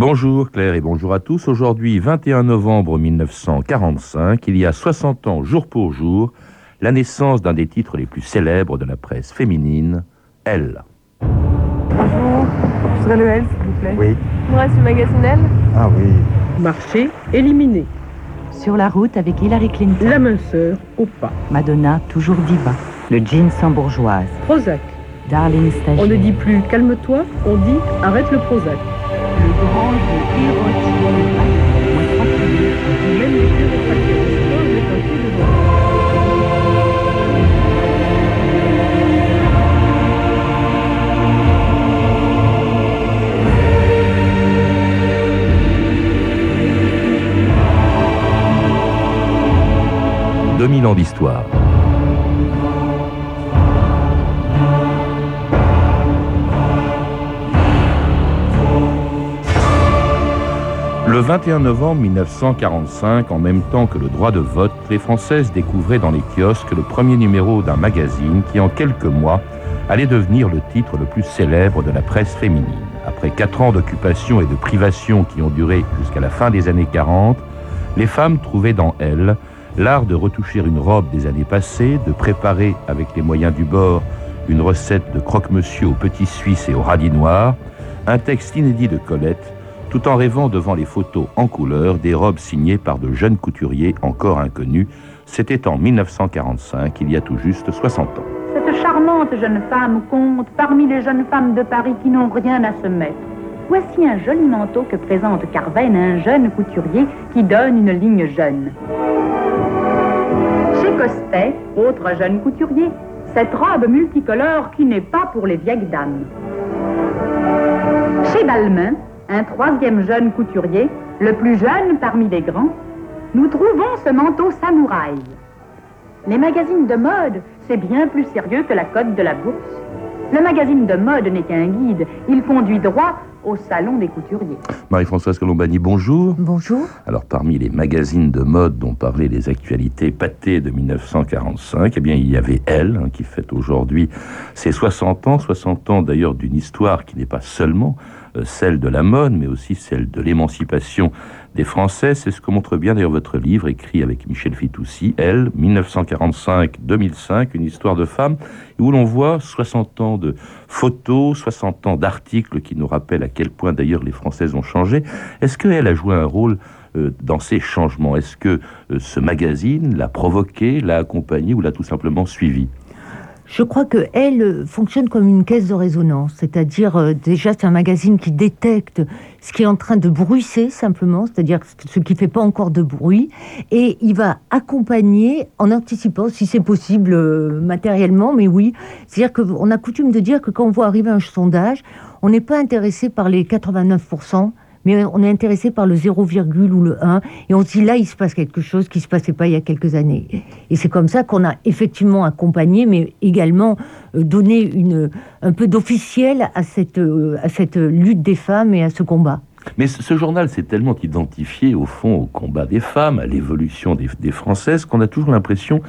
Bonjour Claire et bonjour à tous. Aujourd'hui, 21 novembre 1945, il y a 60 ans, jour pour jour, la naissance d'un des titres les plus célèbres de la presse féminine, Elle. Bonjour, je serais le L, s'il vous plaît. Oui. Moi, c'est magazine L. Ah oui. Marché, éliminé. Sur la route avec Hillary Clinton. La minceur, au pas. Madonna, toujours diva. Le jean sans bourgeoise. Prozac. Darling Stagiaire. On ne dit plus calme-toi, on dit arrête le Prozac. 2000 ans d'histoire. Le 21 novembre 1945, en même temps que le droit de vote, les Françaises découvraient dans les kiosques le premier numéro d'un magazine qui, en quelques mois, allait devenir le titre le plus célèbre de la presse féminine. Après quatre ans d'occupation et de privation qui ont duré jusqu'à la fin des années 40, les femmes trouvaient dans elle l'art de retoucher une robe des années passées, de préparer avec les moyens du bord une recette de croque-monsieur au petit suisse et au radis noir, un texte inédit de Colette, tout en rêvant devant les photos en couleur des robes signées par de jeunes couturiers encore inconnus. C'était en 1945, il y a tout juste 60 ans. Cette charmante jeune femme compte parmi les jeunes femmes de Paris qui n'ont rien à se mettre. Voici un joli manteau que présente Carven à un jeune couturier qui donne une ligne jeune. Chez Costet, autre jeune couturier, cette robe multicolore qui n'est pas pour les vieilles dames. Chez Balmain, un troisième jeune couturier, le plus jeune parmi les grands, nous trouvons ce manteau samouraï. Les magazines de mode, c'est bien plus sérieux que la cote de la bourse. Le magazine de mode n'est qu'un guide, il conduit droit au salon des couturiers. Marie-Françoise Colombani, bonjour. Bonjour. Alors, parmi les magazines de mode dont parlaient les actualités pâtées de 1945, eh bien, il y avait Elle, hein, qui fête aujourd'hui ses 60 ans, 60 ans d'ailleurs d'une histoire qui n'est pas seulement celle de la mode, mais aussi celle de l'émancipation des Français. C'est ce que montre bien d'ailleurs votre livre, écrit avec Michel Fitoussi, Elle, 1945-2005, une histoire de femme, où l'on voit 60 ans de photos, 60 ans d'articles qui nous rappellent à quel point d'ailleurs les Françaises ont changé. Est-ce qu'elle a joué un rôle euh, dans ces changements? Est-ce que euh, ce magazine l'a provoqué, l'a accompagné ou l'a tout simplement suivi? Je crois que elle fonctionne comme une caisse de résonance, c'est-à-dire euh, déjà c'est un magazine qui détecte ce qui est en train de bruisser simplement, c'est-à-dire ce qui fait pas encore de bruit, et il va accompagner en anticipant, si c'est possible euh, matériellement, mais oui, c'est-à-dire qu'on a coutume de dire que quand on voit arriver un sondage, on n'est pas intéressé par les 89%, mais on est intéressé par le 0, ou le 1, et on se dit là, il se passe quelque chose qui ne se passait pas il y a quelques années. Et c'est comme ça qu'on a effectivement accompagné, mais également euh, donné une, un peu d'officiel à cette, euh, à cette lutte des femmes et à ce combat. Mais ce, journal s'est tellement identifié au fond au combat des femmes, à l'évolution des, Françaises, qu'on a toujours l'impression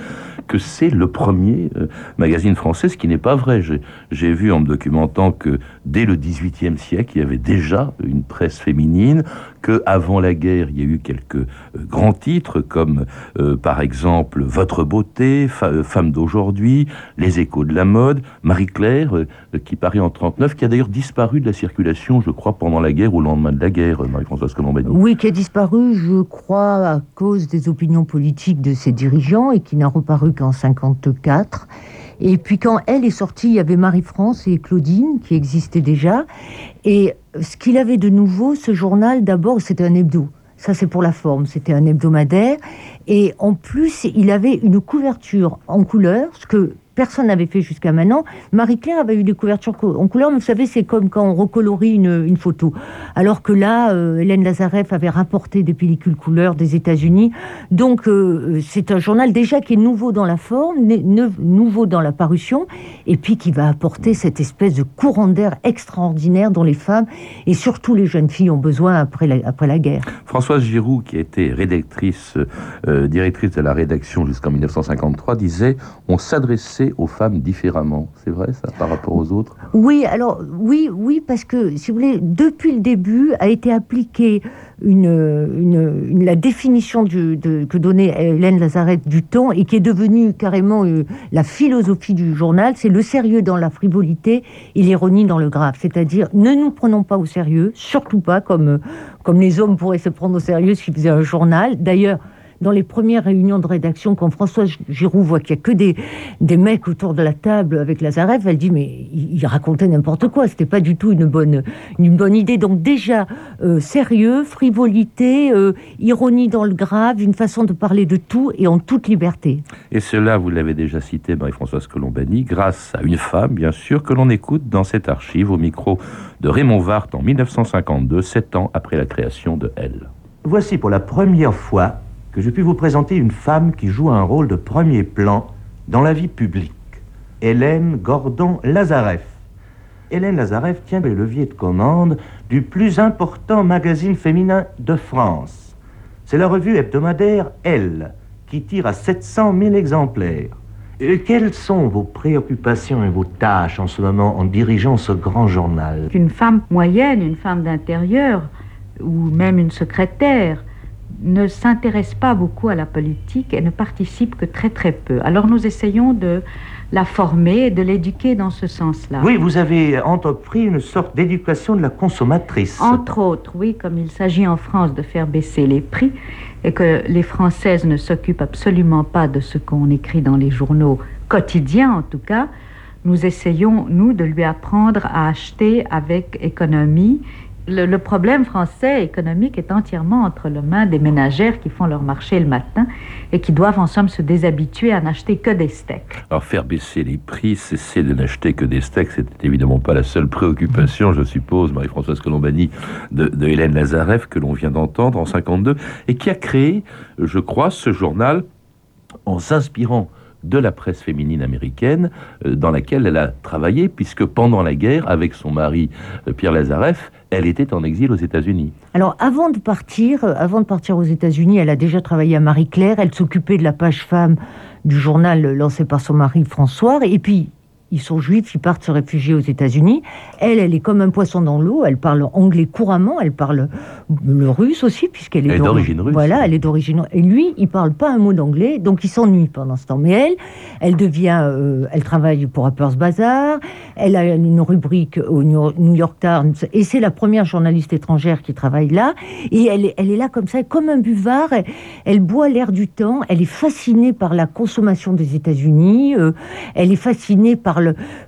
que c'est le premier euh, magazine français, ce qui n'est pas vrai. J'ai- J'ai vu en me documentant que dès le XVIIIe siècle, il y avait déjà une presse féminine, que avant la guerre, il y a eu quelques euh, grands titres comme euh, par exemple Votre beauté, euh, Femme d'aujourd'hui, Les échos de la mode, Marie-Claire euh, qui paraît en 39, qui a d'ailleurs disparu de la circulation, je crois, pendant la guerre ou au lendemain de la guerre, Marie-Françoise Colombani. Oui, qui a disparu, je crois, à cause des opinions politiques de ses dirigeants et qui n'a reparu qu'en 54. Et puis quand elle est sortie, il y avait Marie-France et Claudine qui existaient déjà. Et ce qu'il avait de nouveau, ce journal, d'abord, c'était un hebdo. Ça, c'est pour la forme. C'était un hebdomadaire. Et en plus, il avait une couverture en couleur, ce que personne n'avait fait jusqu'à maintenant. Marie-Claire avait eu des couvertures co- en couleur, vous savez, c'est comme quand on recolorie une, une photo. Alors que là, euh, Hélène Lazareff avait rapporté des pellicules couleur des États-Unis. Donc, euh, c'est un journal déjà qui est nouveau dans la forme, nouveau dans la parution, et puis qui va apporter cette espèce de courant d'air extraordinaire dont les femmes, et surtout les jeunes filles, ont besoin après la, après la guerre. Françoise Giroud, qui était rédactrice, euh, directrice de la rédaction jusqu'en 1953, disait On s'adressait aux femmes différemment. C'est vrai ça par rapport aux autres? Oui, alors oui, oui, parce que si vous voulez, depuis le début a été appliquée une, la définition du, que donnait Hélène Lazarette du temps et qui est devenue carrément euh, la philosophie du journal, c'est le sérieux dans la frivolité et l'ironie dans le grave. C'est-à-dire, ne nous prenons pas au sérieux, surtout pas comme, comme les hommes pourraient se prendre au sérieux s'ils faisaient un journal. D'ailleurs, dans les premières réunions de rédaction, quand François Giroud voit qu'il n'y a que des, des mecs autour de la table avec Lazareff, elle dit mais il, racontait n'importe quoi, c'était pas du tout une bonne, une bonne idée. Donc déjà, euh, sérieux, frivolité, euh, ironie dans le grave, une façon de parler de tout et en toute liberté. Et cela, vous l'avez déjà cité, Marie-Françoise Colombani, grâce à une femme, bien sûr, que l'on écoute dans cette archive au micro de Raymond Vart en 1952, sept ans après la création de Elle. Voici pour la première fois que je puis vous présenter une femme qui joue un rôle de premier plan dans la vie publique. Hélène Gordon Lazareff. Hélène Lazareff tient le levier de commande du plus important magazine féminin de France. C'est la revue hebdomadaire Elle, qui tire à 700 000 exemplaires. Et quelles sont vos préoccupations et vos tâches en ce moment en dirigeant ce grand journal? Une femme moyenne, une femme d'intérieur, ou même une secrétaire, ne s'intéresse pas beaucoup à la politique et ne participe que très très peu. Alors nous essayons de la former et de l'éduquer dans ce sens-là. Oui, vous avez entrepris une sorte d'éducation de la consommatrice. Entre autres, oui, comme il s'agit en France de faire baisser les prix et que les Françaises ne s'occupent absolument pas de ce qu'on écrit dans les journaux quotidiens en tout cas, nous essayons, nous, de lui apprendre à acheter avec économie le, problème français économique est entièrement entre les mains des ménagères qui font leur marché le matin et qui doivent en somme se déshabituer à n'acheter que des steaks. Alors faire baisser les prix, cesser de n'acheter que des steaks, c'était évidemment pas la seule préoccupation, je suppose, Marie-Françoise Colombani, de, de, Hélène Lazareff, que l'on vient d'entendre en 52, et qui a créé, je crois, ce journal en s'inspirant de la presse féminine américaine euh, dans laquelle elle a travaillé, puisque pendant la guerre, avec son mari euh, Pierre Lazareff, elle était en exil aux États-Unis. Alors, avant de partir, euh, avant de partir aux États-Unis, elle a déjà travaillé à Marie-Claire. Elle s'occupait de la page femme du journal lancé par son mari François. Et puis, ils sont juifs, ils partent se réfugier aux États-Unis. Elle, elle est comme un poisson dans l'eau. Elle parle anglais couramment. Elle parle le russe aussi, puisqu'elle est d'origine russe. Voilà, elle est d'origine. Et lui, il parle pas un mot d'anglais, donc il s'ennuie pendant ce temps. Mais elle, elle devient, euh, elle travaille pour Harper's Bazaar. Elle a une rubrique au New York Times, et c'est la première journaliste étrangère qui travaille là. Et elle, elle est là comme ça, comme un buvard. Elle, boit l'air du temps. Elle est fascinée par la consommation des États-Unis. Euh, elle est fascinée par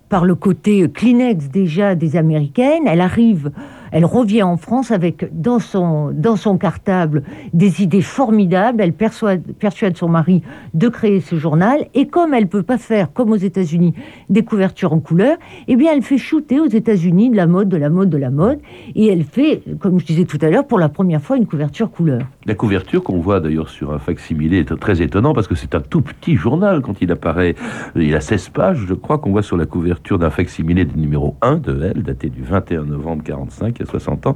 par le, côté Kleenex déjà des Américaines. Elle arrive elle revient en France avec dans son, dans son cartable des idées formidables. Elle persuade, persuade son mari de créer ce journal. Et comme elle peut pas faire, comme aux États-Unis, des couvertures en couleur, eh bien, elle fait shooter aux États-Unis de la mode, de la mode, de la mode. Et elle fait, comme je disais tout à l'heure, pour la première fois, une couverture couleur. La couverture qu'on voit d'ailleurs sur un facsimilé est très étonnant parce que c'est un tout petit journal quand il apparaît. Il a 16 pages, je crois, qu'on voit sur la couverture d'un facsimilé du numéro 1 de Elle, daté du 21 novembre 45 à 60 ans,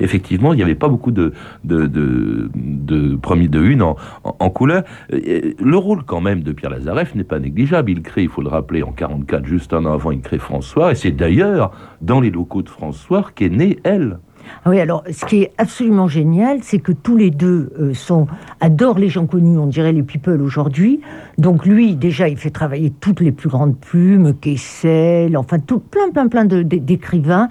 effectivement, il n'y avait pas beaucoup de, de, de, de, premier, de une en, couleur. Le rôle, quand même, de Pierre Lazareff n'est pas négligeable. Il crée, il faut le rappeler, en 44, juste un an avant, il crée François, et c'est d'ailleurs dans les locaux de François qu'est née elle. Ah oui, alors ce qui est absolument génial, c'est que tous les deux euh, sont adorent les gens connus, on dirait les people aujourd'hui. Donc lui, déjà, il fait travailler toutes les plus grandes plumes, Kessel, enfin tout, plein, plein, plein d'écrivains.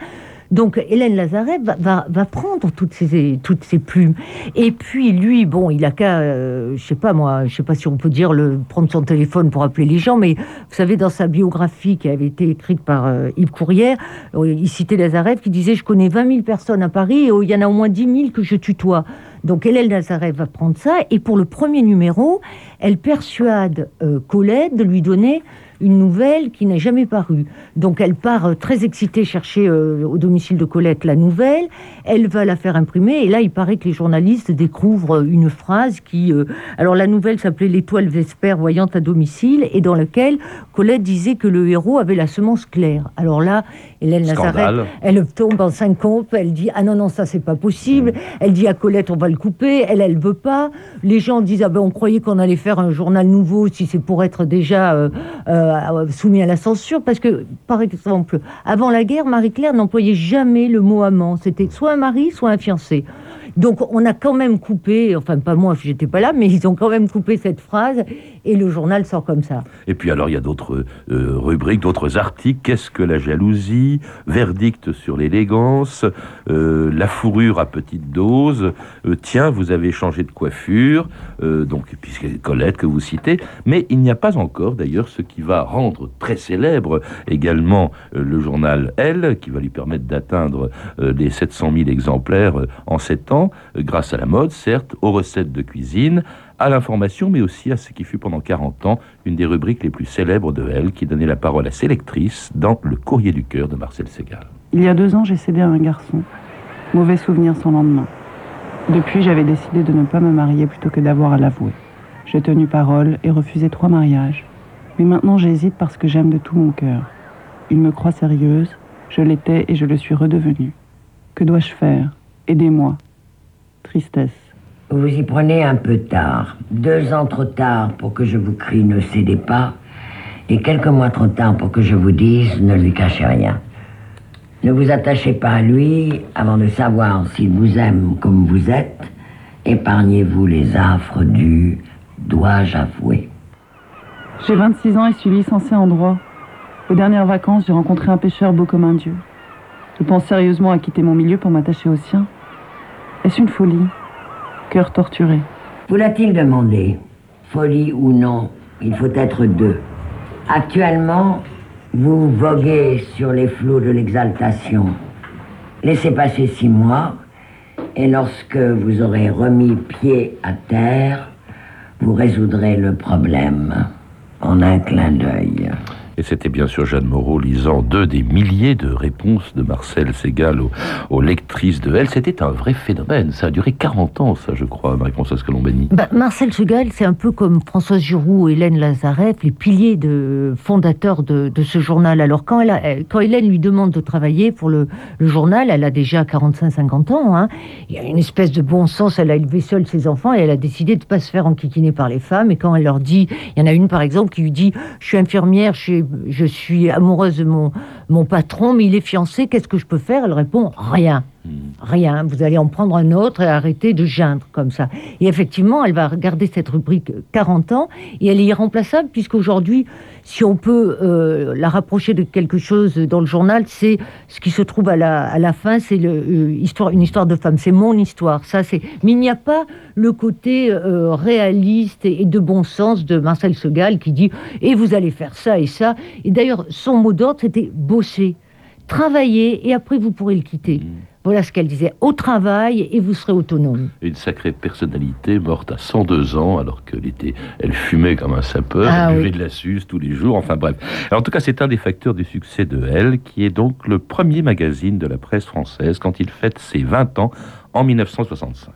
Donc Hélène Lazareff va, prendre toutes ces, toutes plumes. Et puis lui, bon, il a qu'à, euh, je sais pas moi, je sais pas si on peut dire le prendre son téléphone pour appeler les gens, mais vous savez dans sa biographie qui avait été écrite par euh, Yves Courrière, euh, il citait Lazareff qui disait je connais 20 000 personnes à Paris et il y en a au moins 10 000 que je tutoie. Donc Hélène Lazareff va prendre ça et pour le premier numéro, elle persuade Colette de lui donner une nouvelle qui n'a jamais paru. Donc elle part euh, très excitée chercher euh, au domicile de Colette la nouvelle, elle va la faire imprimer, et là il paraît que les journalistes découvrent une phrase qui... Euh, alors la nouvelle s'appelait L'étoile Vesper voyante à domicile, et dans laquelle Colette disait que le héros avait la semence claire. Alors là, Hélène Nazareth, elle tombe en syncope, elle dit « Ah non, non, ça c'est pas possible mm. Elle dit à Colette « On va le couper. Elle, elle veut pas. Les gens disent ah ben on croyait qu'on allait faire un journal nouveau si c'est pour être déjà euh, euh, soumis à la censure parce que par exemple avant la guerre, Marie-Claire n'employait jamais le mot amant. C'était soit un mari, soit un fiancé. Donc on a quand même coupé, enfin pas moi, j'étais pas là, mais ils ont quand même coupé cette phrase et le journal sort comme ça. Et puis alors il y a d'autres euh, rubriques, d'autres articles. Qu'est-ce que la jalousie? Verdict sur l'élégance, euh, la fourrure à petite dose. Euh, tiens, vous avez changé de coiffure, donc puisque Colette que vous citez. Mais il n'y a pas encore d'ailleurs ce qui va rendre très célèbre également le journal Elle, qui va lui permettre d'atteindre les 700 000 exemplaires en 7 ans grâce à la mode, certes, aux recettes de cuisine, à l'information, mais aussi à ce qui fut pendant 40 ans une des rubriques les plus célèbres de elle, qui donnait la parole à ses lectrices dans Le Courrier du cœur de Marcel Segal. Il y a deux ans, j'ai cédé à un garçon. Mauvais souvenir sans lendemain. Depuis, j'avais décidé de ne pas me marier plutôt que d'avoir à l'avouer. J'ai tenu parole et refusé trois mariages. Mais maintenant, j'hésite parce que j'aime de tout mon cœur. Il me croit sérieuse, je l'étais et je le suis redevenue. Que dois-je faire? Aidez-moi. Tristesse. Vous y prenez un peu tard. Deux ans trop tard pour que je vous crie ne cédez pas. Et quelques mois trop tard pour que je vous dise ne lui cachez rien. Ne vous attachez pas à lui avant de savoir s'il vous aime comme vous êtes. Épargnez-vous les affres du dois-je avouer. J'ai 26 ans et suis licencié en droit. Aux dernières vacances, j'ai rencontré un pêcheur beau comme un dieu. Je pense sérieusement à quitter mon milieu pour m'attacher au sien. Est-ce une folie? Torturé. Vous l'a-t-il demandé Folie ou non, il faut être deux. Actuellement, vous voguez sur les flots de l'exaltation. Laissez passer six mois, et lorsque vous aurez remis pied à terre, vous résoudrez le problème en un clin d'œil. Et c'était bien sûr Jeanne Moreau lisant deux des milliers de réponses de Marcel Segal aux, lectrices de Elle. C'était un vrai phénomène. Ça a duré 40 ans, ça, je crois, Marie-Françoise Colombani. Bah, Marcel Segal, c'est un peu comme Françoise Giroud Hélène Lazareff, les piliers de, fondateurs de, ce journal. Alors, quand, elle quand Hélène lui demande de travailler pour le, journal, elle a déjà 45-50 ans. Hein. il y a une espèce de bon sens. Elle a élevé seule ses enfants et elle a décidé de ne pas se faire enquiquiner par les femmes. Et quand elle leur dit, il y en a une par exemple qui lui dit Je suis infirmière, je suis je suis amoureuse de mon, mon patron, mais il est fiancé, qu'est-ce que je peux faire? Elle répond rien. Hmm. Rien, vous allez en prendre un autre et arrêter de geindre comme ça. Et effectivement, elle va regarder cette rubrique 40 ans et elle est irremplaçable puisqu'aujourd'hui, si on peut euh, la rapprocher de quelque chose dans le journal, c'est ce qui se trouve à la, à la fin, c'est euh, histoire, une histoire de femme, c'est mon histoire. Ça, c'est. Mais il n'y a pas le côté euh, réaliste et, de bon sens de Marcel Segal qui dit et vous allez faire ça et ça. Et d'ailleurs, son mot d'ordre c'était bosser, travailler et après vous pourrez le quitter. Hmm. Voilà ce qu'elle disait, au travail et vous serez autonome. Une sacrée personnalité morte à 102 ans alors qu'elle était, elle fumait comme un sapeur, ah elle buvait de la suce tous les jours, enfin bref. en tout cas, c'est un des facteurs du succès de Elle, qui est donc le premier magazine de la presse française quand il fête ses 20 ans en 1965.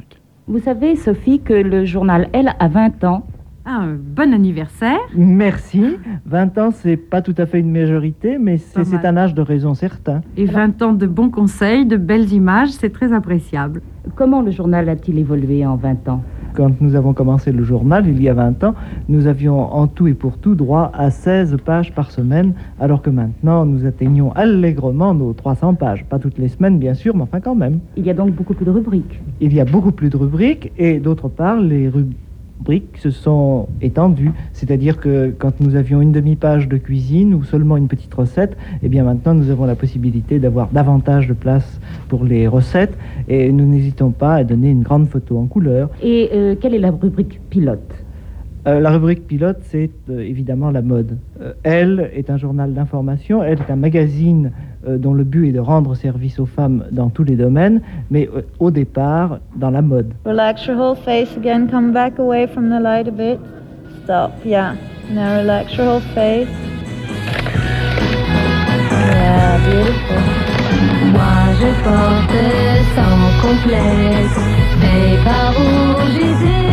Vous savez, Sophie, que le journal Elle a 20 ans ah, un bon anniversaire. Merci. 20 ans, c'est pas tout à fait une majorité, mais c'est un âge de raison certain. Et 20 ans de bons conseils, de belles images, c'est très appréciable. Comment le journal a-t-il évolué en 20 ans? Quand nous avons commencé le journal, il y a 20 ans, nous avions en tout et pour tout droit à 16 pages par semaine, alors que maintenant, nous atteignons allègrement nos 300 pages. Pas toutes les semaines, bien sûr, mais enfin quand même. Il y a donc beaucoup plus de rubriques. Il y a beaucoup plus de rubriques, et d'autre part, les rubriques briques se sont étendues. C'est-à-dire que quand nous avions une demi-page de cuisine ou seulement une petite recette, eh bien maintenant nous avons la possibilité d'avoir davantage de place pour les recettes et nous n'hésitons pas à donner une grande photo en couleur. Et euh, quelle est la rubrique pilote? Euh, la rubrique pilote, c'est euh, évidemment la mode. Elle est un journal d'information, elle est un magazine euh, dont le but est de rendre service aux femmes dans tous les domaines, mais euh, au départ dans la mode. Relax your whole face again, come back away from the light a bit. Stop, yeah. Now relax your whole face. Yeah, beautiful. Moi je porte sans complexe mes pas rouges et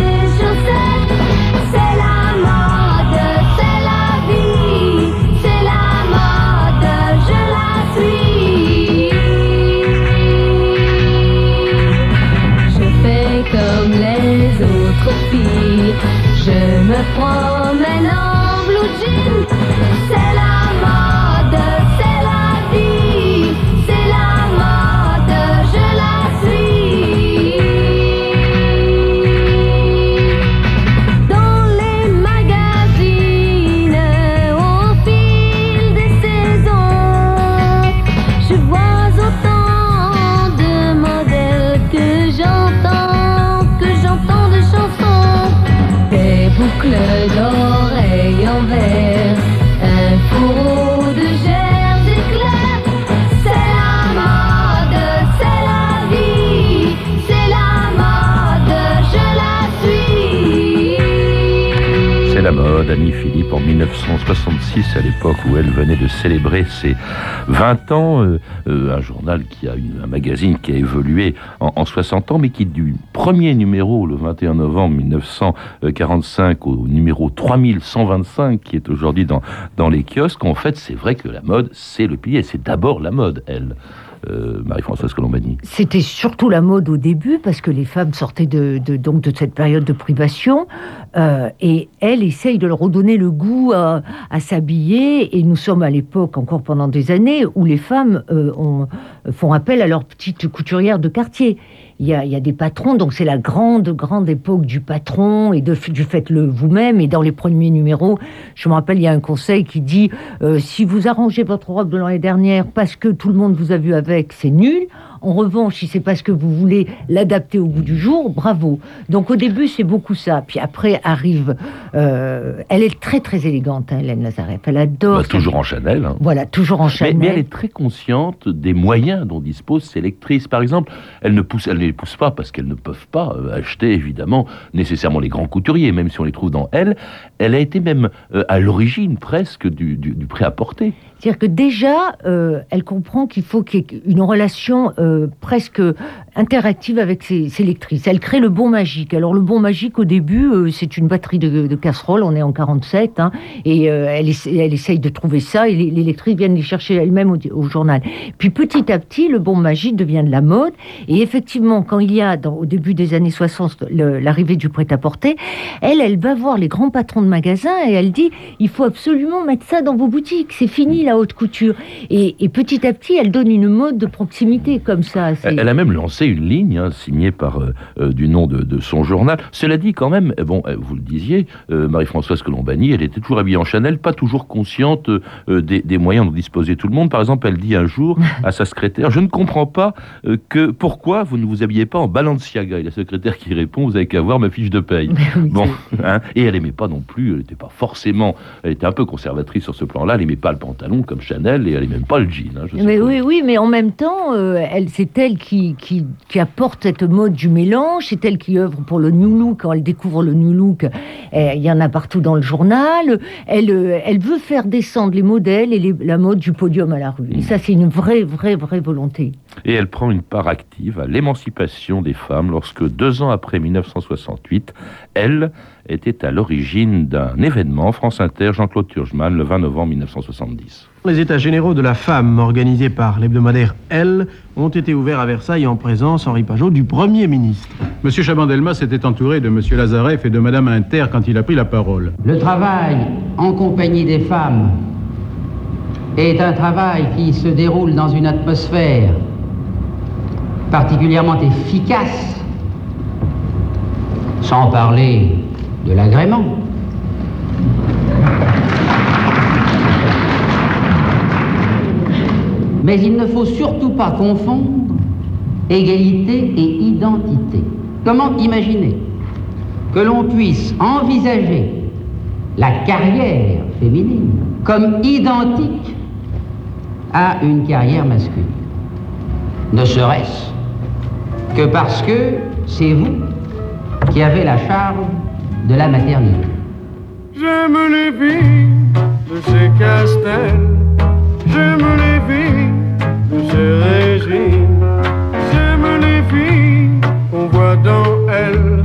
Je me promène en blue jean, Philippe, en 1966, à l'époque où elle venait de célébrer ses 20 ans. euh, euh, un journal qui a un magazine qui a évolué en, en 60 ans, mais qui du premier numéro, le 21 novembre 1945, au numéro 3125, qui est aujourd'hui dans, dans les kiosques, en fait, c'est vrai que la mode, c'est le pilier. C'est d'abord la mode, elle. Euh, Marie-Françoise Colombani. C'était surtout la mode au début parce que les femmes sortaient de, donc de cette période de privation euh, et elle essaye de leur redonner le goût à, s'habiller et nous sommes à l'époque encore pendant des années où les femmes euh, ont- font appel à leurs petites couturières de quartier. Il y, a, des patrons, donc c'est la grande, grande époque du patron et du faites-le vous-même. Et dans les premiers numéros, je me rappelle, il y a un conseil qui dit euh, si vous arrangez votre robe de l'année dernière parce que tout le monde vous a vu avec, c'est nul. En revanche, si c'est parce que vous voulez l'adapter au goût du jour, bravo. Donc au début, c'est beaucoup ça. Puis après arrive, euh, elle est très très élégante, hein, Hélène Lazareff. Elle adore. Bah, toujours en Chanel. hein. Voilà, toujours en Chanel. mais elle est très consciente des moyens dont disposent ces lectrices. Par exemple, elle ne, pousse, elle ne les pousse pas parce qu'elles ne peuvent pas euh, acheter, évidemment, nécessairement les grands couturiers, même si on les trouve dans elle. Elle a été même euh, à l'origine presque du, du, du prêt-à-porter. C'est-à-dire que déjà, euh, elle comprend qu'il faut qu'il y ait une relation euh, presque interactive avec ses, ses lectrices. Elle crée le bon magique. Alors le bon magique, au début, euh, c'est une batterie de, de casseroles, on est en 47, hein, et euh, elle, elle essaye de trouver ça, et les, les lectrices viennent les chercher elles-mêmes au, journal. Puis petit à petit, le bon magique devient de la mode, et effectivement, quand il y a, au début des années 60, le- l'arrivée du prêt-à-porter, elle, elle va voir les grands patrons de magasins, et elle dit, il faut absolument mettre ça dans vos boutiques, c'est fini la haute couture. Et, et petit à petit, elle donne une mode de proximité comme ça. Elle, elle a même lancé une ligne hein, signée par euh, euh, du nom de, de son journal. Cela dit, quand même, eh bon, euh, vous le disiez, Marie-Françoise Colombani, elle était toujours habillée en Chanel, pas toujours consciente des, des moyens dont disposait tout le monde. Par exemple, elle dit un jour à sa secrétaire Je ne comprends pas que pourquoi vous ne vous habillez pas en Balenciaga? Et la secrétaire qui répond Vous avez qu'à voir ma fiche de paye. bon, hein, et elle aimait pas non plus, elle n'était pas forcément, elle était un peu conservatrice sur ce plan-là. Elle aimait pas le pantalon comme Chanel et elle aimait même pas le jean. hein, je Mais oui, oui, mais en même temps, euh, elle, c'est elle qui, qui, qui apporte cette mode du mélange, c'est elle qui œuvre pour le new look. Quand elle découvre le new look, eh, il y en a partout dans le journal. Elle, euh, elle veut faire descendre les modèles et la mode du podium à la rue. Ça, c'est une vraie, vraie, vraie volonté. Et elle prend une part active à l'émancipation des femmes lorsque, deux ans après 1968, elle était à l'origine d'un événement France Inter, Jean-Claude Turgeman, le 20 novembre 1970. Les états généraux de la femme, organisés par l'hebdomadaire Elle, ont été ouverts à Versailles en présence, Henri Pajot, du Premier ministre. Monsieur Chabandelmas était entouré de Monsieur Lazareff et de Madame Inter quand il a pris la parole. Le travail en compagnie des femmes est un travail qui se déroule dans une atmosphère particulièrement efficace, sans parler de l'agrément. Mais il ne faut surtout pas confondre égalité et identité. Comment imaginer que l'on puisse envisager la carrière féminine comme identique à une carrière masculine? Ne serait-ce que parce que c'est vous qui avez la charge de la maternité. J'aime les de chez Castel. J'aime les de chez Régine. J'aime les filles qu'on voit dans elle.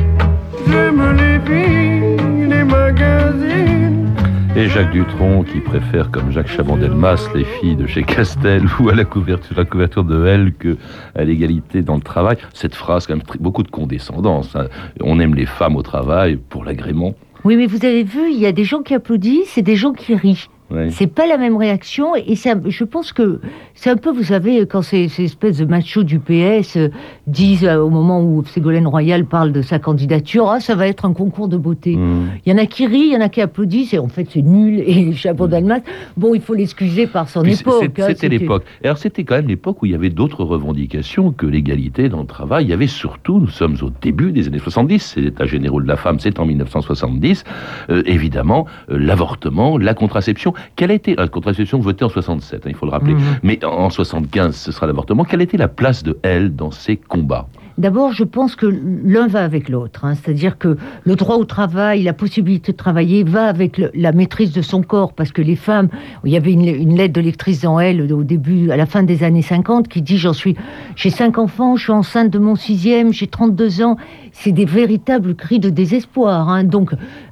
J'aime les filles des magazines. Et Jacques Dutronc qui préfère, comme Jacques Chabandelmas, les filles de chez Castel ou à la couverture, la couverture de Elle que à l'égalité dans le travail. Cette phrase, quand même, beaucoup de condescendance. hein. On aime les femmes au travail pour l'agrément. Oui, mais vous avez vu, il y a des gens qui applaudissent et des gens qui rient. Ouais. C'est pas la même réaction et ça, je pense que c'est un peu, vous savez, quand ces, ces espèces de machos du PS euh, disent euh, au moment où Ségolène Royal parle de sa candidature, ah ça va être un concours de beauté. Mmh. Il y en a qui rient, il y en a qui applaudissent et en fait c'est nul et chapeau d'Almas. Bon, il faut l'excuser par son Puis époque. hein, C'était l'époque. Alors c'était quand même l'époque où il y avait d'autres revendications que l'égalité dans le travail. Il y avait surtout, nous sommes au début des années 70, c'est l'état généraux de la femme, c'est en 1970, euh, évidemment, euh, l'avortement, la contraception. Quelle a été la contraception votée en 67, hein, il faut le rappeler, Mhm. mais en, en 75 ce sera l'avortement. Quelle était la place de elle dans ces combats? D'abord, je pense que l'un va avec l'autre. hein. C'est-à-dire que le droit au travail, la possibilité de travailler va avec le- la maîtrise de son corps. Parce que les femmes, il y avait une, une lettre de lectrice dans Elle au début, à la fin des années 50, qui dit J'en suis, j'ai cinq enfants, je suis enceinte de mon sixième, j'ai 32 ans. C'est des véritables cris de désespoir. hein. Donc,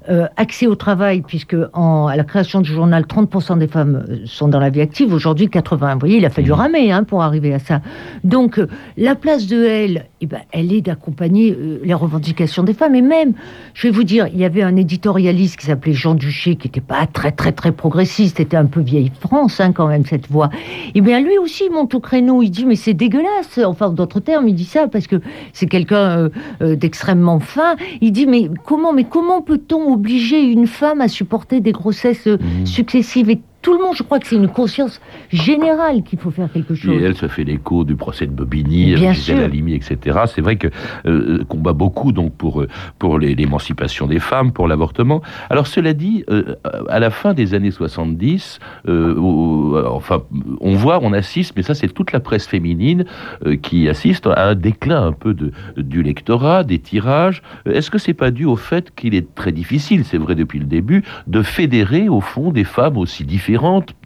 euh, accès au travail, puisque en, à la création du journal, 30% des femmes euh, sont dans la vie active. Aujourd'hui, 80. Vous voyez, il a fallu ramer hein, pour arriver à ça. Donc, euh, la place de elle, eh ben, elle est d'accompagner euh, les revendications des femmes. Et même, je vais vous dire, il y avait un éditorialiste qui s'appelait Jean Duché, qui n'était pas très, très, très progressiste, était un peu vieille France, hein, quand même, cette voix. Et bien, lui aussi, il monte au créneau. Il dit, mais c'est dégueulasse. Enfin, d'autres termes, il dit ça parce que c'est quelqu'un euh, d'extrêmement fin. Il dit, mais comment, mais comment peut-on obliger une femme à supporter des grossesses euh, successives Et tout le monde, je crois que c'est une conscience générale qu'il faut faire quelque chose. Et elle se fait l'écho du procès de Bobigny, Bien Gisèle. Halimi, etc. C'est vrai que euh, combat beaucoup donc pour euh, pour l'émancipation des femmes, pour l'avortement. Alors cela dit, euh, à la fin des années 70, euh, au- enfin, on voit, on assiste, mais ça c'est toute la presse féminine euh, qui assiste à un déclin un peu de, du lectorat, des tirages. Euh, Est-ce que c'est pas dû au fait qu'il est très difficile, c'est vrai depuis le début, de fédérer au fond des femmes aussi différentes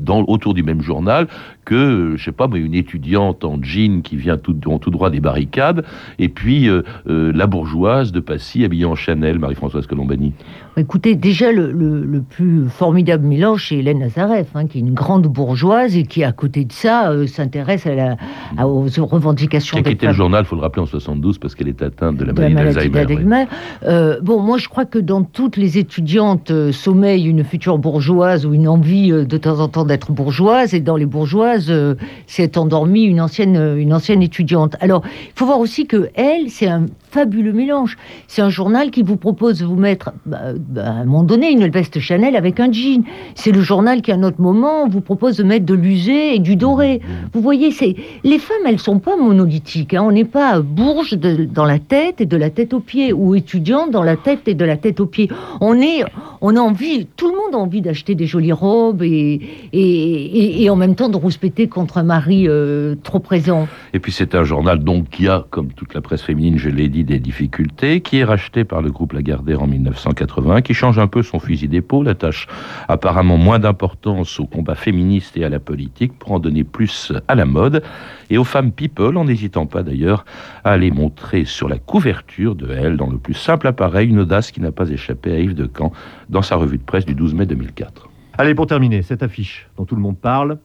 dans, autour du même journal que, je sais pas, mais une étudiante en jean qui vient tout, en tout droit des barricades, et puis euh, euh, la bourgeoise de Passy habillée en Chanel, Marie-Françoise Colombani. Écoutez, déjà, le, le- le plus formidable mélange, c'est Hélène Nazareff, hein, qui est une grande bourgeoise et qui, à côté de ça, euh, s'intéresse à la- à- aux revendications Qui a quitté le journal, il faut le rappeler, en 72, parce qu'elle est atteinte de la de la maladie d'Alzheimer. bon, moi, je crois que dans toutes les étudiantes sommeille une future bourgeoise ou une envie euh, de temps en temps d'être bourgeoise, et dans les bourgeoises, euh, s'est endormie une ancienne, une ancienne étudiante. Alors, il faut voir aussi que elle, c'est un fabuleux mélange. C'est un journal qui vous propose de vous mettre, bah, bah, à un moment donné, une veste Chanel avec un jean. C'est le journal qui, à un autre moment, vous propose de mettre de l'usé et du doré. Vous voyez, c'est les femmes, elles sont pas monolithiques. hein. On n'est pas bourge de- dans la tête et de la tête aux pieds, ou étudiante dans la tête et de la tête aux pieds. On est, on a envie, tout le monde a envie d'acheter des jolies robes et, et, et- et en même temps de rouspéter contre un mari euh, trop présent. Et puis c'est un journal donc qui a, comme toute la presse féminine, je l'ai dit, des difficultés, qui est racheté par le groupe Lagardère en 1980, qui change un peu son fusil d'épaule, attache apparemment moins d'importance au combat féministe et à la politique pour en donner plus à la mode et aux femmes people, en n'hésitant pas d'ailleurs à aller montrer sur la couverture de Elle, dans le plus simple appareil, une audace qui n'a pas échappé à Yves de Camp dans sa revue de presse du 12 mai 2004. Allez, pour terminer, cette affiche dont tout le monde parle,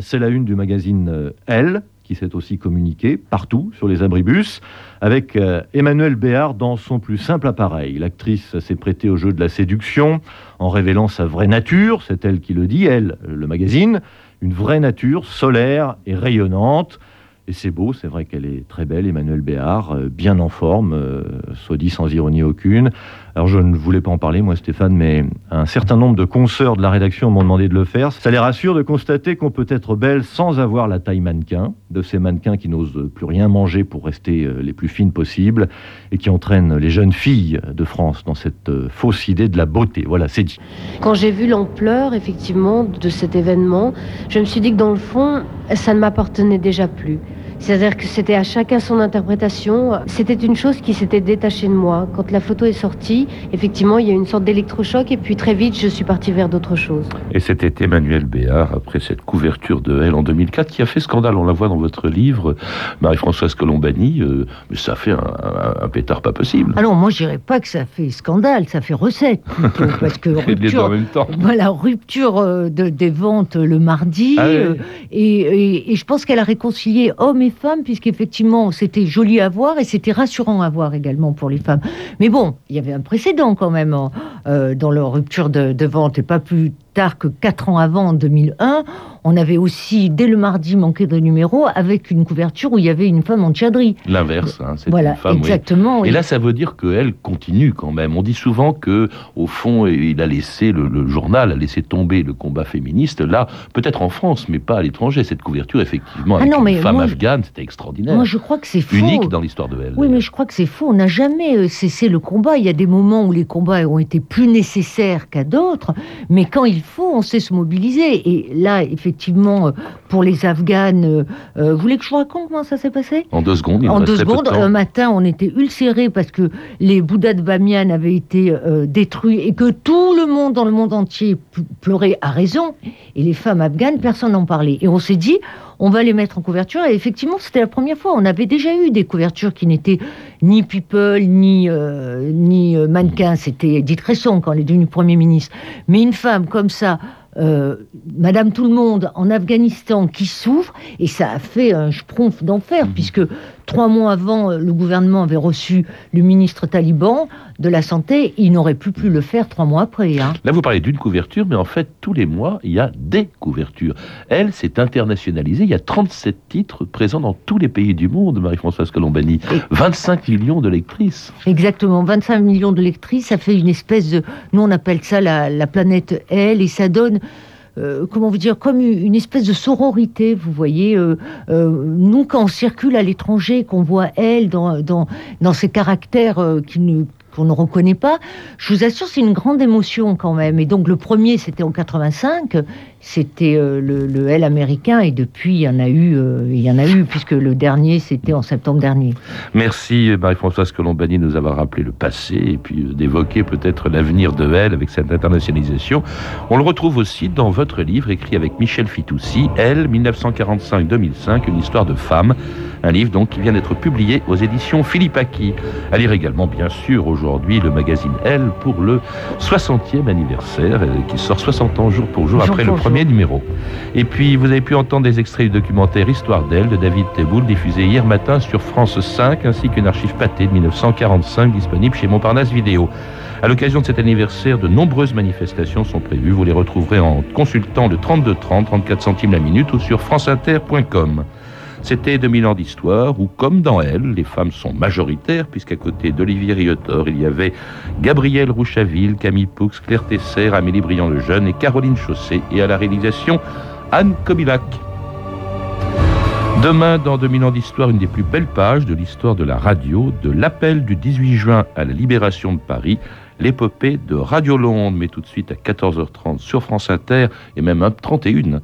c'est la une du magazine euh, Elle, qui s'est aussi communiqué partout sur les abribus, avec euh, Emmanuel Béard dans son plus simple appareil. L'actrice s'est prêtée au jeu de la séduction en révélant sa vraie nature, c'est elle qui le dit, elle, le magazine, une vraie nature solaire et rayonnante. Et c'est beau, c'est vrai qu'elle est très belle, Emmanuel Béard, euh, bien en forme, euh, soit dit sans ironie aucune. Alors je ne voulais pas en parler, moi Stéphane, mais un certain nombre de consoeurs de la rédaction m'ont demandé de le faire. Ça les rassure de constater qu'on peut être belle sans avoir la taille mannequin, de ces mannequins qui n'osent plus rien manger pour rester euh, les plus fines possibles et qui entraînent les jeunes filles de France dans cette euh, fausse idée de la beauté. Voilà, c'est dit. Quand j'ai vu l'ampleur, effectivement, de cet événement, je me suis dit que dans le fond, ça ne m'appartenait déjà plus. C'est-à-dire que c'était à chacun son interprétation. C'était une chose qui s'était détachée de moi. Quand la photo est sortie, effectivement, il y a eu une sorte d'électrochoc et puis très vite, je suis partie vers d'autres choses. Et c'était Emmanuel Béard, après cette couverture de Elle en 2004, qui a fait scandale. On la voit dans votre livre, Marie-Françoise Colombani. euh, mais ça fait un, un- un pétard pas possible. Alors moi, je dirais pas que ça fait scandale, ça fait recette plutôt, parce que Les deux en rupture, même temps. voilà, rupture euh, de, des ventes le mardi, Ah oui. euh, et, et- et je pense qu'elle a réconcilié hommes et femmes, puisqu'effectivement, c'était joli à voir et c'était rassurant à voir également pour les femmes. Mais bon, il y avait un précédent quand même hein, euh, dans leur rupture de, de vente, et pas plus tard que quatre ans avant, en 2001, on avait aussi, dès le mardi, manqué de numéro avec une couverture où il y avait une femme en tchadri. L'inverse, hein, c'est Voilà, une femme. exactement, oui. Et là, ça veut dire qu'elle continue quand même. On dit souvent que, au fond, il a laissé le, le journal a laissé tomber le combat féministe. Là, peut-être en France, mais pas à l'étranger. Cette couverture, effectivement, Ah avec non, une mais femme moi, afghane, c'était extraordinaire. Moi, je crois que c'est faux. unique dans l'histoire de elle. Oui, mais je crois que c'est faux. On n'a jamais euh, cessé le combat. Il y a des moments où les combats ont été plus nécessaires qu'à d'autres, mais quand il faut, on sait se mobiliser. Et là, effectivement, euh, pour les Afghanes, euh, euh, vous voulez que je vous raconte comment ça s'est passé? En deux secondes, il en deux secondes, un matin, on était ulcérés parce que les Bouddhas de Bamiyan avaient été euh, détruits et que tout le monde dans le monde entier pleurait à raison. Et les femmes afghanes, personne n'en parlait. Et on s'est dit, on va les mettre en couverture. Et effectivement, c'était la première fois. On avait déjà eu des couvertures qui n'étaient ni people, ni, euh, ni euh, mannequins. C'était Edith Cresson quand elle est devenue Premier ministre. Mais une femme comme ça, euh, Madame Tout le Monde en Afghanistan qui souffre, et ça a fait un schtroumpf d'enfer, puisque trois mois avant, euh, le gouvernement avait reçu le ministre taliban de la Santé, il n'aurait plus pu le faire trois mois après. hein. Là, vous parlez d'une couverture, mais en fait, tous les mois, il y a des couvertures. Elle s'est internationalisée. Il y a 37 titres présents dans tous les pays du monde, Marie-Françoise Colombani. 25 millions de lectrices. Exactement, 25 millions de lectrices, ça fait une espèce de... Nous, on appelle ça la, la planète L, et ça donne... euh, comment vous dire, comme une espèce de sororité, vous voyez. nous, quand on circule à l'étranger, qu'on voit elle dans, dans, ses caractères euh, qu'on ne reconnaît pas, je vous assure, c'est une grande émotion quand même. Et donc, le premier, c'était en 85, c'était euh, le, le L américain, et depuis, il y en a eu, euh, il y en a eu, puisque le dernier, c'était en septembre dernier. Merci Marie-Françoise Colombani de nous avoir rappelé le passé et puis euh, d'évoquer peut-être l'avenir de elle avec cette internationalisation. On le retrouve aussi dans votre livre écrit avec Michel Fitoussi, Elle, 1945-2005, une histoire de femme. Un livre donc qui vient d'être publié aux éditions Philippe Aki. À lire également, bien sûr, aujourd'hui le magazine Elle pour le 60e anniversaire, euh, qui sort 60 ans jour pour jour Jour après pour le premier Et puis, vous avez pu entendre des extraits du documentaire Histoire d'elle de David Teboul, diffusé hier matin sur France 5, ainsi qu'une archive pâtée de 1945 disponible chez Montparnasse Vidéo. À l'occasion de cet anniversaire, de nombreuses manifestations sont prévues. Vous les retrouverez en consultant le 3230, 34 centimes la minute ou sur franceinter.com. C'était 2000 ans d'histoire où, comme dans elle, les femmes sont majoritaires, puisqu'à côté d'Olivier Riotor, il y avait Gabrielle Rouchaville, Camille Poux, Claire Tesser, Amélie Briand-le-Jeune et Caroline Chausset, et à la réalisation, Anne Kobilac. Demain, dans 2000 ans d'histoire, une des plus belles pages de l'histoire de la radio, de l'appel du 18 juin à la libération de Paris, l'épopée de Radio Londres, mais tout de suite à 14h30 sur France Inter et même à 31.